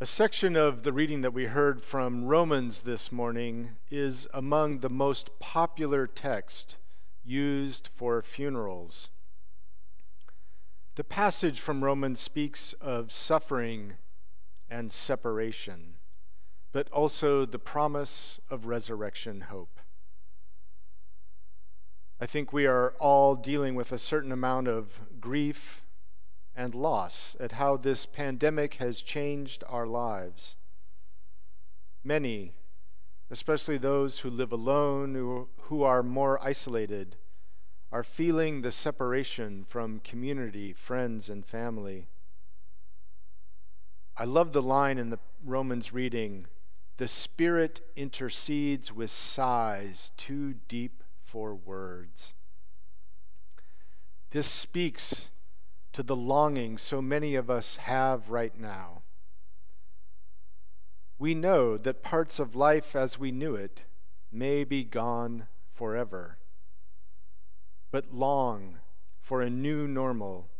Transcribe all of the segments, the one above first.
A section of the reading that we heard from Romans this morning is among the most popular text used for funerals. The passage from Romans speaks of suffering and separation, but also the promise of resurrection hope. I think we are all dealing with a certain amount of grief and loss at how this pandemic has changed our lives. Many, especially those who live alone, who, who are more isolated, are feeling the separation from community, friends, and family. I love the line in the Romans reading the Spirit intercedes with sighs too deep for words. This speaks to the longing so many of us have right now. We know that parts of life as we knew it may be gone forever, but long for a new normal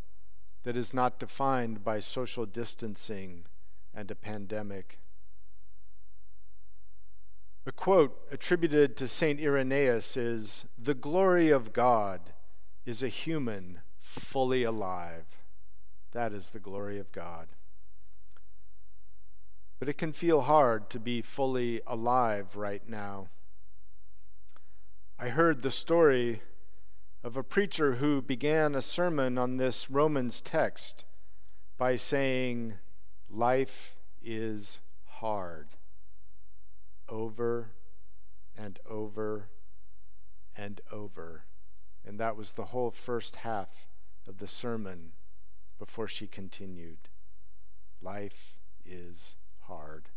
that is not defined by social distancing and a pandemic. A quote attributed to St. Irenaeus is The glory of God is a human fully alive. That is the glory of God. But it can feel hard to be fully alive right now. I heard the story of a preacher who began a sermon on this Romans text by saying, Life is hard, over and over and over. And that was the whole first half of the sermon before she continued Life is hard.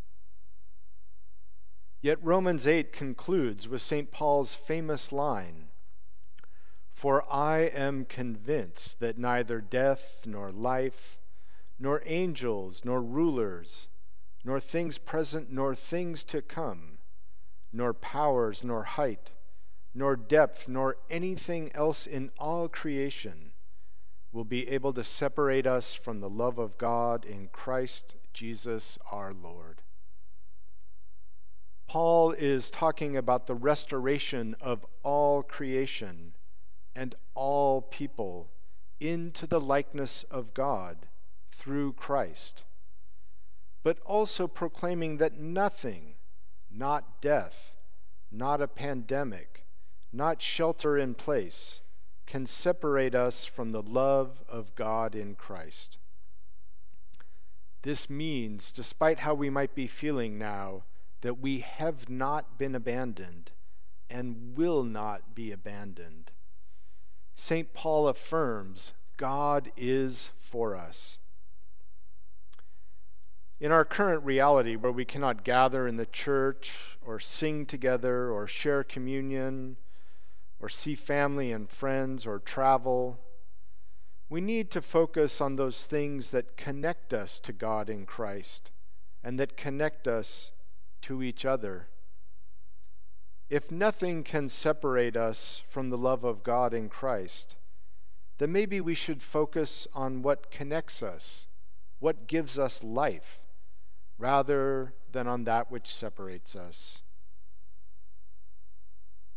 Yet Romans 8 concludes with St. Paul's famous line For I am convinced that neither death nor life, nor angels nor rulers, nor things present nor things to come, nor powers nor height, nor depth, nor anything else in all creation will be able to separate us from the love of God in Christ Jesus our Lord. Paul is talking about the restoration of all creation and all people into the likeness of God through Christ, but also proclaiming that nothing, not death, not a pandemic, not shelter in place, can separate us from the love of God in Christ. This means, despite how we might be feeling now, that we have not been abandoned and will not be abandoned. St. Paul affirms God is for us. In our current reality, where we cannot gather in the church or sing together or share communion or see family and friends or travel. We need to focus on those things that connect us to God in Christ and that connect us to each other. If nothing can separate us from the love of God in Christ, then maybe we should focus on what connects us, what gives us life, rather than on that which separates us.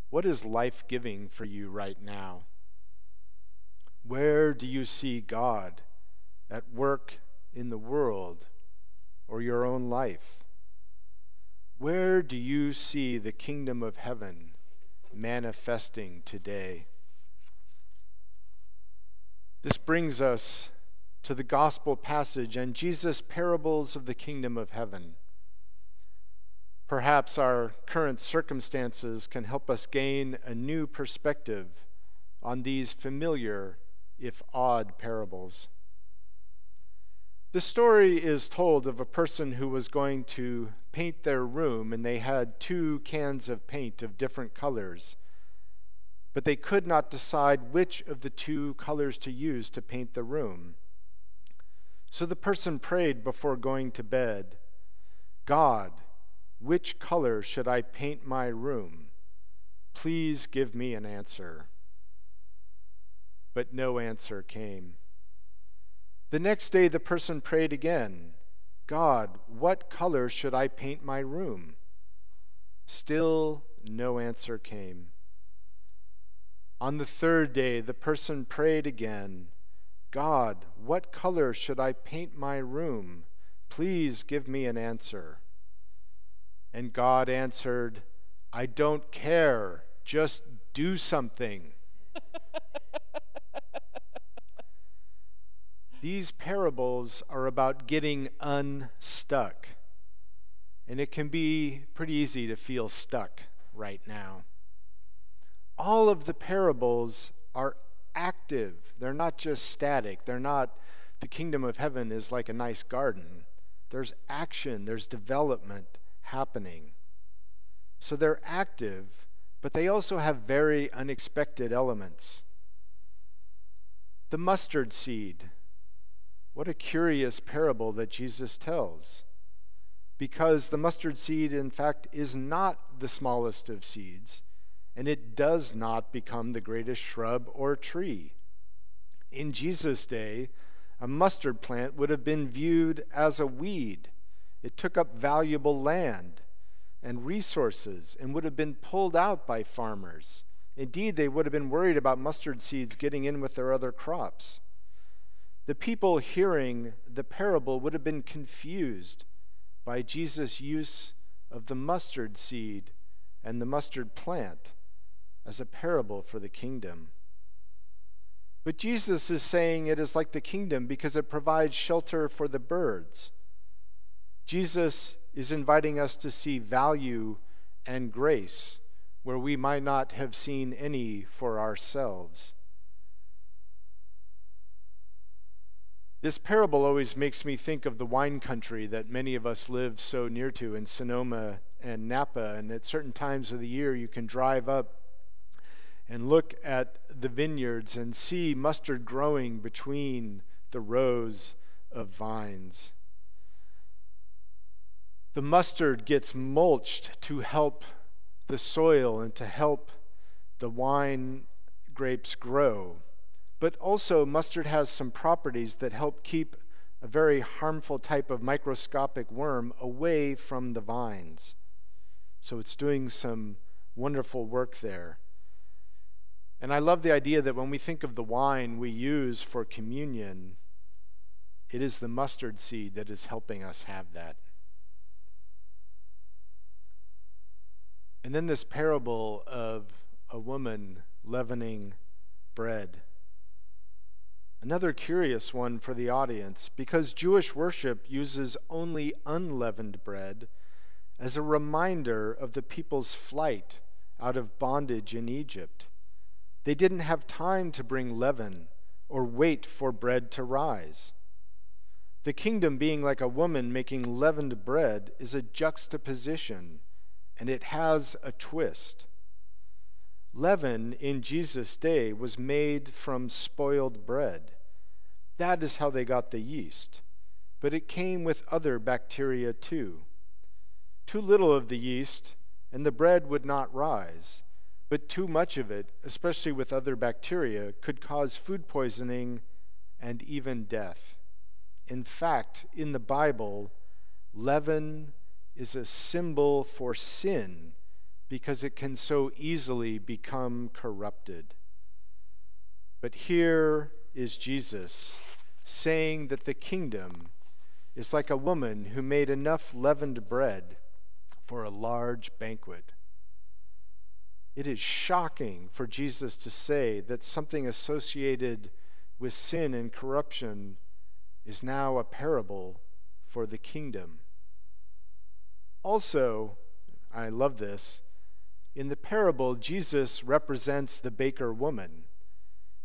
What is life giving for you right now? Where do you see God at work in the world or your own life? Where do you see the kingdom of heaven manifesting today? This brings us to the gospel passage and Jesus' parables of the kingdom of heaven. Perhaps our current circumstances can help us gain a new perspective on these familiar, if odd, parables. The story is told of a person who was going to paint their room, and they had two cans of paint of different colors, but they could not decide which of the two colors to use to paint the room. So the person prayed before going to bed God, which color should I paint my room? Please give me an answer. But no answer came. The next day, the person prayed again God, what color should I paint my room? Still no answer came. On the third day, the person prayed again God, what color should I paint my room? Please give me an answer. And God answered, I don't care. Just do something. These parables are about getting unstuck. And it can be pretty easy to feel stuck right now. All of the parables are active, they're not just static. They're not, the kingdom of heaven is like a nice garden. There's action, there's development happening. So they're active, but they also have very unexpected elements. The mustard seed. What a curious parable that Jesus tells. Because the mustard seed, in fact, is not the smallest of seeds, and it does not become the greatest shrub or tree. In Jesus' day, a mustard plant would have been viewed as a weed. It took up valuable land and resources and would have been pulled out by farmers. Indeed, they would have been worried about mustard seeds getting in with their other crops. The people hearing the parable would have been confused by Jesus' use of the mustard seed and the mustard plant as a parable for the kingdom. But Jesus is saying it is like the kingdom because it provides shelter for the birds. Jesus is inviting us to see value and grace where we might not have seen any for ourselves. This parable always makes me think of the wine country that many of us live so near to in Sonoma and Napa. And at certain times of the year, you can drive up and look at the vineyards and see mustard growing between the rows of vines. The mustard gets mulched to help the soil and to help the wine grapes grow. But also, mustard has some properties that help keep a very harmful type of microscopic worm away from the vines. So it's doing some wonderful work there. And I love the idea that when we think of the wine we use for communion, it is the mustard seed that is helping us have that. And then this parable of a woman leavening bread. Another curious one for the audience because Jewish worship uses only unleavened bread as a reminder of the people's flight out of bondage in Egypt. They didn't have time to bring leaven or wait for bread to rise. The kingdom being like a woman making leavened bread is a juxtaposition, and it has a twist. Leaven in Jesus' day was made from spoiled bread. That is how they got the yeast. But it came with other bacteria too. Too little of the yeast, and the bread would not rise. But too much of it, especially with other bacteria, could cause food poisoning and even death. In fact, in the Bible, leaven is a symbol for sin because it can so easily become corrupted. But here is Jesus saying that the kingdom is like a woman who made enough leavened bread for a large banquet. It is shocking for Jesus to say that something associated with sin and corruption is now a parable for the kingdom. Also, I love this, in the parable, Jesus represents the baker woman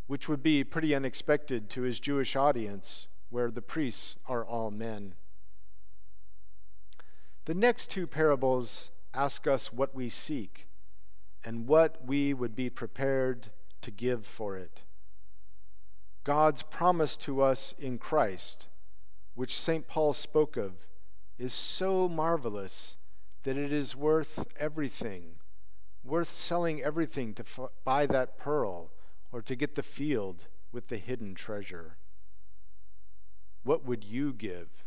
which would be pretty unexpected to his Jewish audience, where the priests are all men. The next two parables ask us what we seek and what we would be prepared to give for it. God's promise to us in Christ, which St. Paul spoke of, is so marvelous that it is worth everything, worth selling everything to f- buy that pearl or to get the field with the hidden treasure? What would you give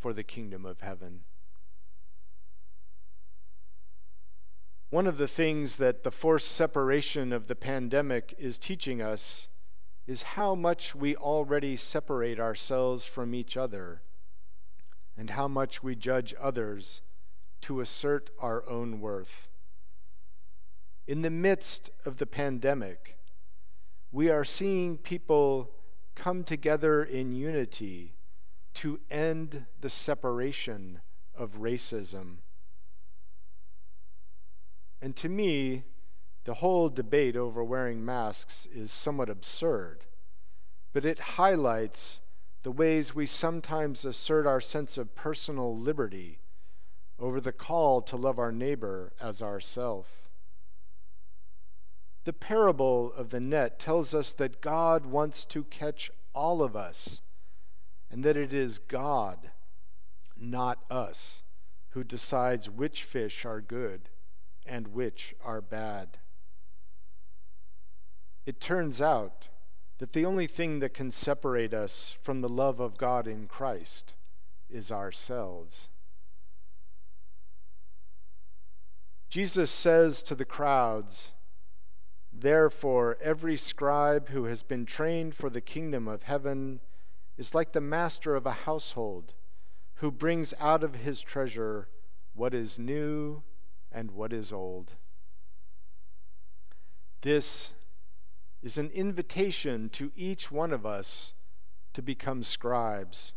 for the kingdom of heaven. One of the things that the forced separation of the pandemic is teaching us is how much we already separate ourselves from each other and how much we judge others to assert our own worth. In the midst of the pandemic, we are seeing people come together in unity to end the separation of racism and to me, the whole debate over wearing masks is somewhat absurd, but it highlights the ways we sometimes assert our sense of personal liberty over the call to love our neighbor as ourself. The parable of the net tells us that God wants to catch all of us, and that it is God, not us, who decides which fish are good and which are bad. It turns out that the only thing that can separate us from the love of God in Christ is ourselves. Jesus says to the crowds, Therefore, every scribe who has been trained for the kingdom of heaven is like the master of a household who brings out of his treasure what is new and what is old. This is an invitation to each one of us to become scribes,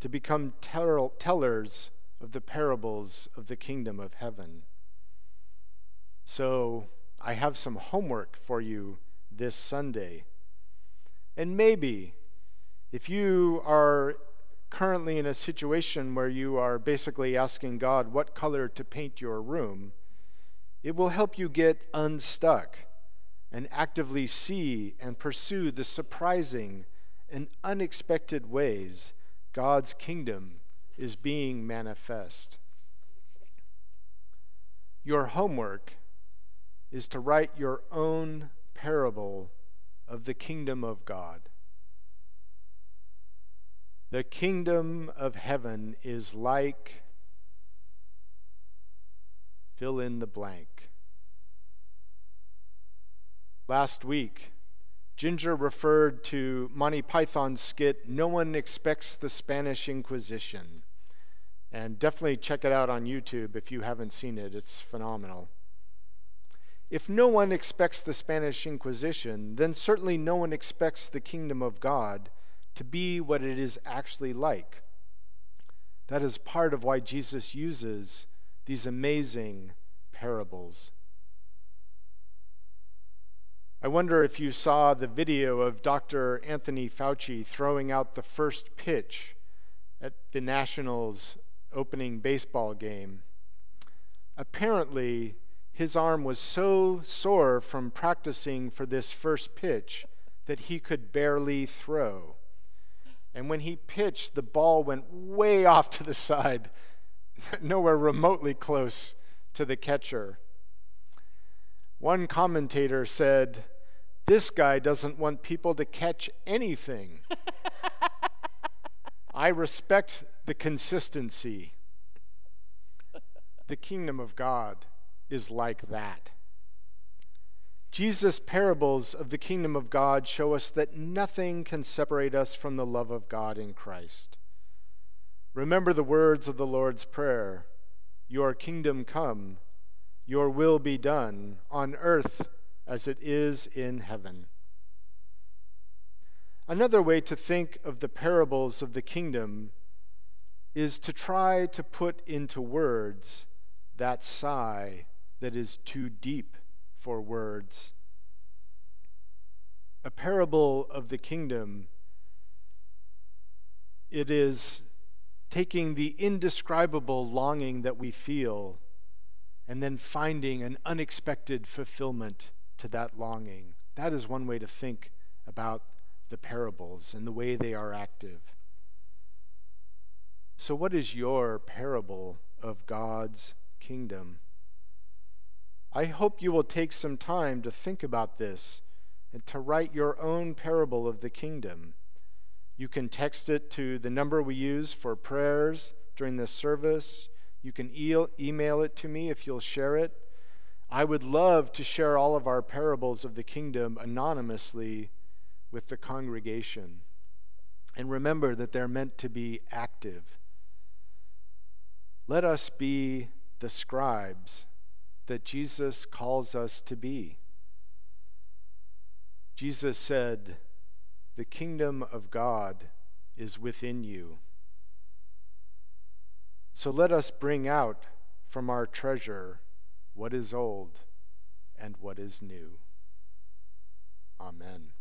to become tellers of the parables of the kingdom of heaven. So, I have some homework for you this Sunday. And maybe if you are currently in a situation where you are basically asking God what color to paint your room, it will help you get unstuck and actively see and pursue the surprising and unexpected ways God's kingdom is being manifest. Your homework is to write your own parable of the kingdom of God. The kingdom of heaven is like, fill in the blank. Last week, Ginger referred to Monty Python's skit, No One Expects the Spanish Inquisition. And definitely check it out on YouTube if you haven't seen it, it's phenomenal. If no one expects the Spanish Inquisition, then certainly no one expects the kingdom of God to be what it is actually like. That is part of why Jesus uses these amazing parables. I wonder if you saw the video of Dr. Anthony Fauci throwing out the first pitch at the Nationals' opening baseball game. Apparently, his arm was so sore from practicing for this first pitch that he could barely throw. And when he pitched, the ball went way off to the side, nowhere remotely close to the catcher. One commentator said, This guy doesn't want people to catch anything. I respect the consistency. The kingdom of God is like that. Jesus' parables of the kingdom of God show us that nothing can separate us from the love of God in Christ. Remember the words of the Lord's Prayer Your kingdom come, your will be done, on earth as it is in heaven. Another way to think of the parables of the kingdom is to try to put into words that sigh that is too deep for words. A parable of the kingdom, it is taking the indescribable longing that we feel and then finding an unexpected fulfillment to that longing. That is one way to think about the parables and the way they are active. So, what is your parable of God's kingdom? I hope you will take some time to think about this and to write your own parable of the kingdom. You can text it to the number we use for prayers during this service. You can email it to me if you'll share it. I would love to share all of our parables of the kingdom anonymously with the congregation. And remember that they're meant to be active. Let us be the scribes that Jesus calls us to be. Jesus said, The kingdom of God is within you. So let us bring out from our treasure what is old and what is new. Amen.